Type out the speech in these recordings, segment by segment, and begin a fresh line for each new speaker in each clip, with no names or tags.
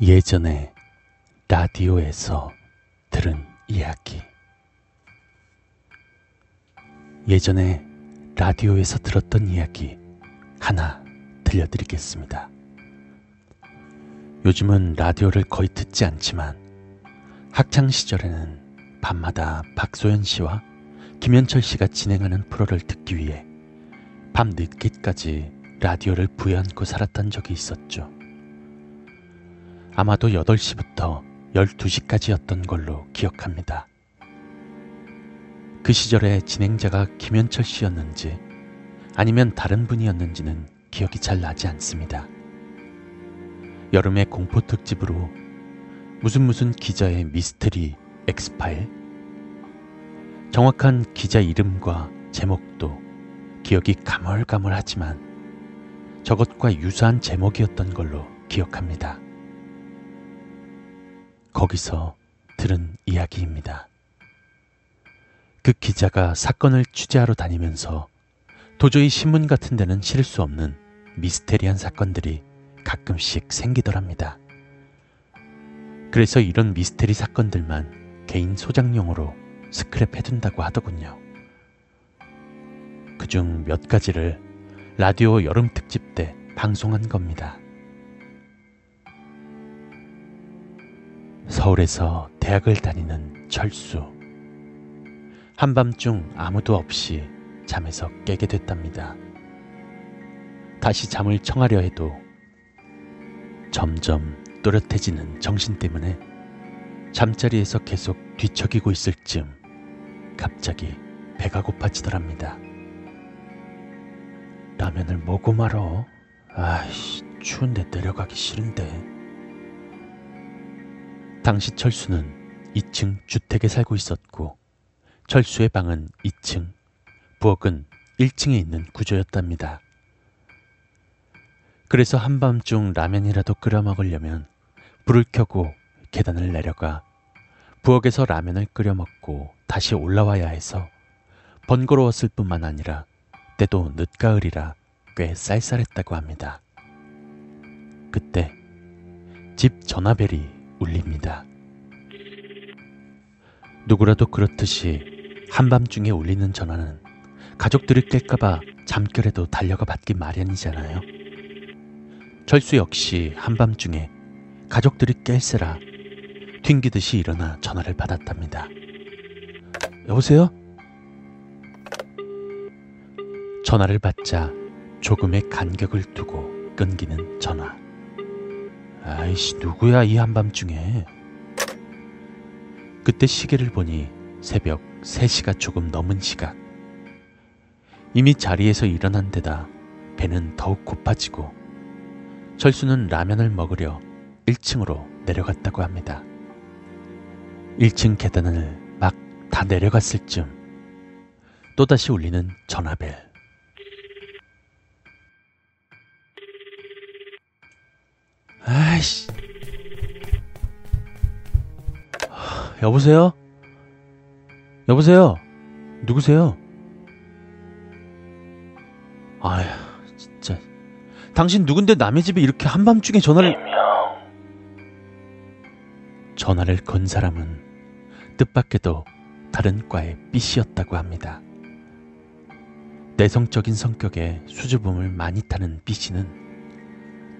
예전에 라디오에서 들은 이야기. 예전에 라디오에서 들었던 이야기 하나 들려드리겠습니다. 요즘은 라디오를 거의 듣지 않지만 학창 시절에는 밤마다 박소연 씨와 김현철 씨가 진행하는 프로를 듣기 위해 밤 늦게까지 라디오를 부여안고 살았던 적이 있었죠. 아마도 8시부터 12시까지였던 걸로 기억합니다. 그 시절에 진행자가 김현철 씨였는지 아니면 다른 분이었는지는 기억이 잘 나지 않습니다. 여름의 공포 특집으로 무슨 무슨 기자의 미스터리 엑스파일 정확한 기자 이름과 제목도 기억이 가물가물하지만 저것과 유사한 제목이었던 걸로 기억합니다. 거기서 들은 이야기입니다. 그 기자가 사건을 취재하러 다니면서 도저히 신문 같은 데는 실을 수 없는 미스테리한 사건들이 가끔씩 생기더랍니다. 그래서 이런 미스테리 사건들만 개인 소장용으로 스크랩 해둔다고 하더군요. 그중 몇 가지를 라디오 여름 특집 때 방송한 겁니다. 서울에서 대학을 다니는 철수. 한밤중 아무도 없이 잠에서 깨게 됐답니다. 다시 잠을 청하려 해도 점점 또렷해지는 정신 때문에 잠자리에서 계속 뒤척이고 있을 즈음 갑자기 배가 고파지더랍니다. 라면을 먹고 말어. 아이씨, 추운데 내려가기 싫은데. 당시 철수는 2층 주택에 살고 있었고 철수의 방은 2층, 부엌은 1층에 있는 구조였답니다. 그래서 한밤중 라면이라도 끓여 먹으려면 불을 켜고 계단을 내려가 부엌에서 라면을 끓여 먹고 다시 올라와야 해서 번거로웠을 뿐만 아니라 때도 늦가을이라 꽤 쌀쌀했다고 합니다. 그때 집 전화벨이 울립니다. 누구라도 그렇듯이 한밤중에 울리는 전화는 가족들이 깰까봐 잠결에도 달려가 받기 마련이잖아요. 철수 역시 한밤중에 가족들이 깰세라 튕기듯이 일어나 전화를 받았답니다. 여보세요? 전화를 받자 조금의 간격을 두고 끊기는 전화. 아이씨, 누구야, 이 한밤중에. 그때 시계를 보니 새벽 3시가 조금 넘은 시각. 이미 자리에서 일어난 데다 배는 더욱 고파지고 철수는 라면을 먹으려 1층으로 내려갔다고 합니다. 1층 계단을 막 다 내려갔을 즈음 또다시 울리는 전화벨. 아이씨. 여보세요? 여보세요? 누구세요? 아휴, 진짜. 당신 누군데 남의 집에 이렇게 한밤중에 전화를. 전화를 건 사람은 뜻밖에도 다른 과의 B씨였다고 합니다. 내성적인 성격에 수줍음을 많이 타는 B씨는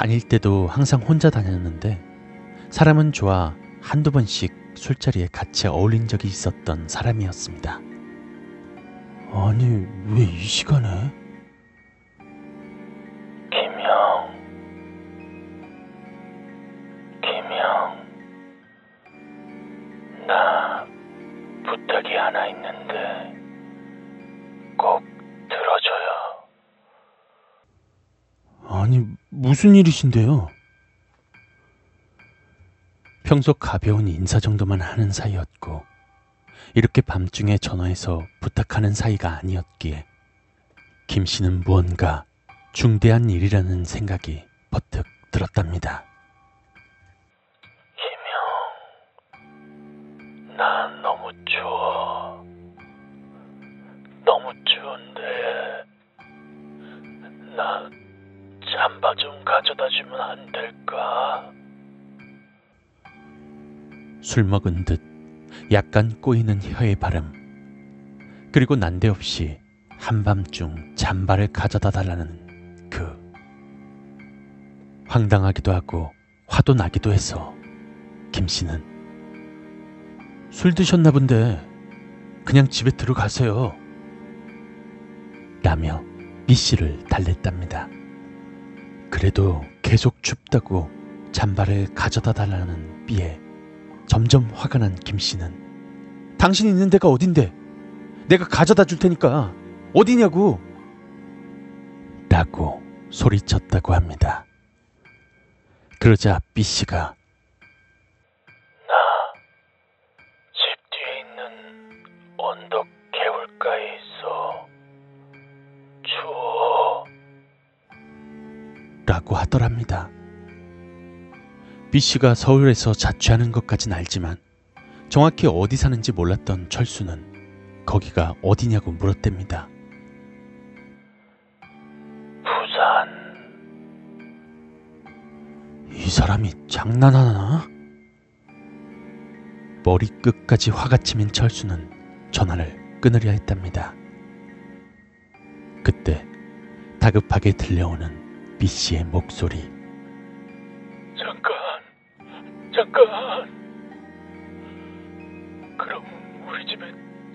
다닐 때도 항상 혼자 다녔는데 사람은 좋아 한두 번씩 술자리에 같이 어울린 적이 있었던 사람이었습니다. 아니, 왜 이 시간에?
김형, 김형, 나 부탁이 하나 있는데 꼭 들어줘요.
아니, 무슨 일이신데요? 평소 가벼운 인사 정도만 하는 사이였고, 이렇게 밤중에 전화해서 부탁하는 사이가 아니었기에, 김 씨는 무언가 중대한 일이라는 생각이 버뜩 들었답니다.
주면 안 될까?
술 먹은 듯 약간 꼬이는 혀의 발음. 그리고 난데없이 한밤중 잠바를 가져다 달라는 그 황당하기도 하고 화도 나기도 해서 김 씨는 술 드셨나 본데 그냥 집에 들어가세요. 라며 B 씨를 달랬답니다. 그래도 계속 춥다고 잠바를 가져다 달라는 B에 점점 화가 난 김 씨는 당신 있는 데가 어딘데? 내가 가져다 줄 테니까 어디냐고? 라고 소리쳤다고 합니다. 그러자 B 씨가 라고 하더랍니다. B 씨가 서울에서 자취하는 것까진 알지만 정확히 어디 사는지 몰랐던 철수는 거기가 어디냐고 물었답니다.
부산.
이 사람이 장난하나? 머리 끝까지 화가 치민 철수는 전화를 끊으려 했답니다. 그때 다급하게 들려오는 B 씨의 목소리.
잠깐. 잠깐. 그럼 우리 집에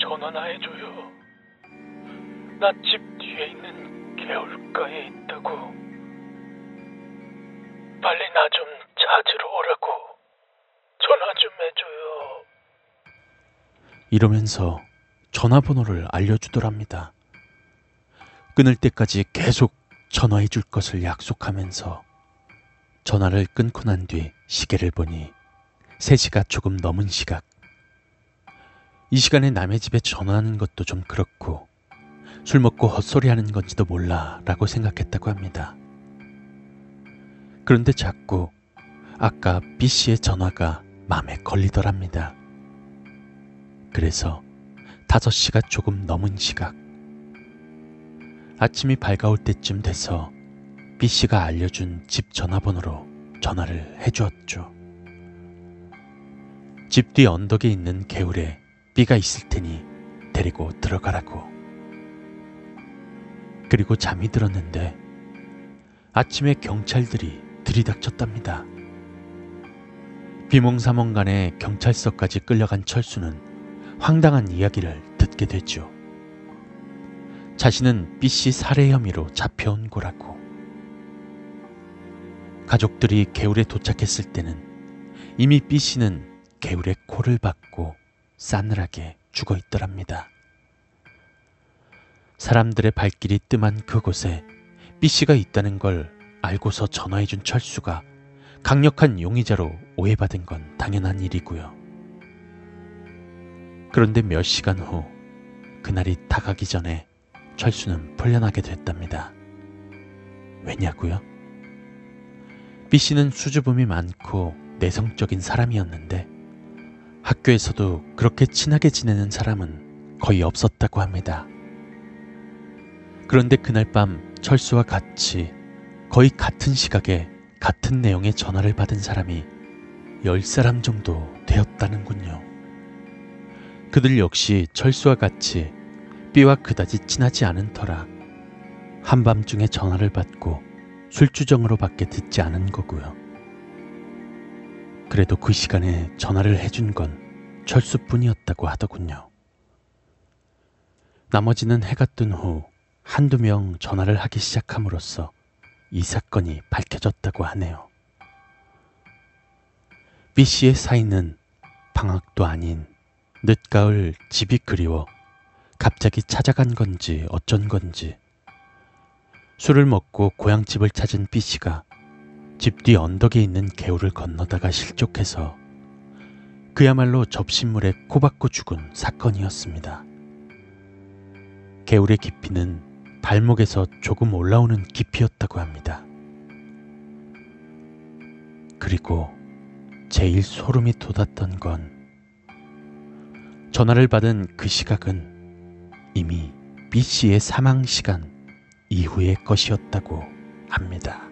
전화나 해줘요. 나 집 뒤에 있는 개울가에 있다고. 빨리 나 좀 찾으러 오라고. 전화 좀 해줘요.
이러면서 전화번호를 알려주더랍니다. 끊을 때까지 계속 전화해 줄 것을 약속하면서 전화를 끊고 난 뒤 시계를 보니 3시가 조금 넘은 시각. 이 시간에 남의 집에 전화하는 것도 좀 그렇고 술 먹고 헛소리 하는 건지도 몰라 라고 생각했다고 합니다. 그런데 자꾸 아까 B씨의 전화가 마음에 걸리더랍니다. 그래서 5시가 조금 넘은 시각. 아침이 밝아올 때쯤 돼서 B씨가 알려준 집 전화번호로 전화를 해주었죠. 집 뒤 언덕에 있는 개울에 B가 있을 테니 데리고 들어가라고. 그리고 잠이 들었는데 아침에 경찰들이 들이닥쳤답니다. 비몽사몽간에 경찰서까지 끌려간 철수는 황당한 이야기를 듣게 되죠. 자신은 B씨 살해 혐의로 잡혀온 거라고. 가족들이 개울에 도착했을 때는 이미 B씨는 개울에 코를 박고 싸늘하게 죽어 있더랍니다. 사람들의 발길이 뜸한 그곳에 B씨가 있다는 걸 알고서 전화해준 철수가 강력한 용의자로 오해받은 건 당연한 일이고요. 그런데 몇 시간 후 그날이 다가기 전에 철수는 풀려나게 됐답니다. 왜냐고요? B씨는 수줍음이 많고 내성적인 사람이었는데 학교에서도 그렇게 친하게 지내는 사람은 거의 없었다고 합니다. 그런데 그날 밤 철수와 같이 거의 같은 시각에 같은 내용의 전화를 받은 사람이 10사람 정도 되었다는군요. 그들 역시 철수와 같이 B와 그다지 친하지 않은 터라 한밤중에 전화를 받고 술주정으로 밖에 듣지 않은 거고요. 그래도 그 시간에 전화를 해준 건 철수뿐이었다고 하더군요. 나머지는 해가 뜬 후 한두 명 전화를 하기 시작함으로써 이 사건이 밝혀졌다고 하네요. B 씨의 사인은 방학도 아닌 늦가을 집이 그리워 갑자기 찾아간 건지 어쩐 건지 술을 먹고 고향집을 찾은 B 씨가 집 뒤 언덕에 있는 개울을 건너다가 실족해서 그야말로 접신물에 코박고 죽은 사건이었습니다. 개울의 깊이는 발목에서 조금 올라오는 깊이였다고 합니다. 그리고 제일 소름이 돋았던 건 전화를 받은 그 시각은 이미 B 씨의 사망 시간 이후의 것이었다고 합니다.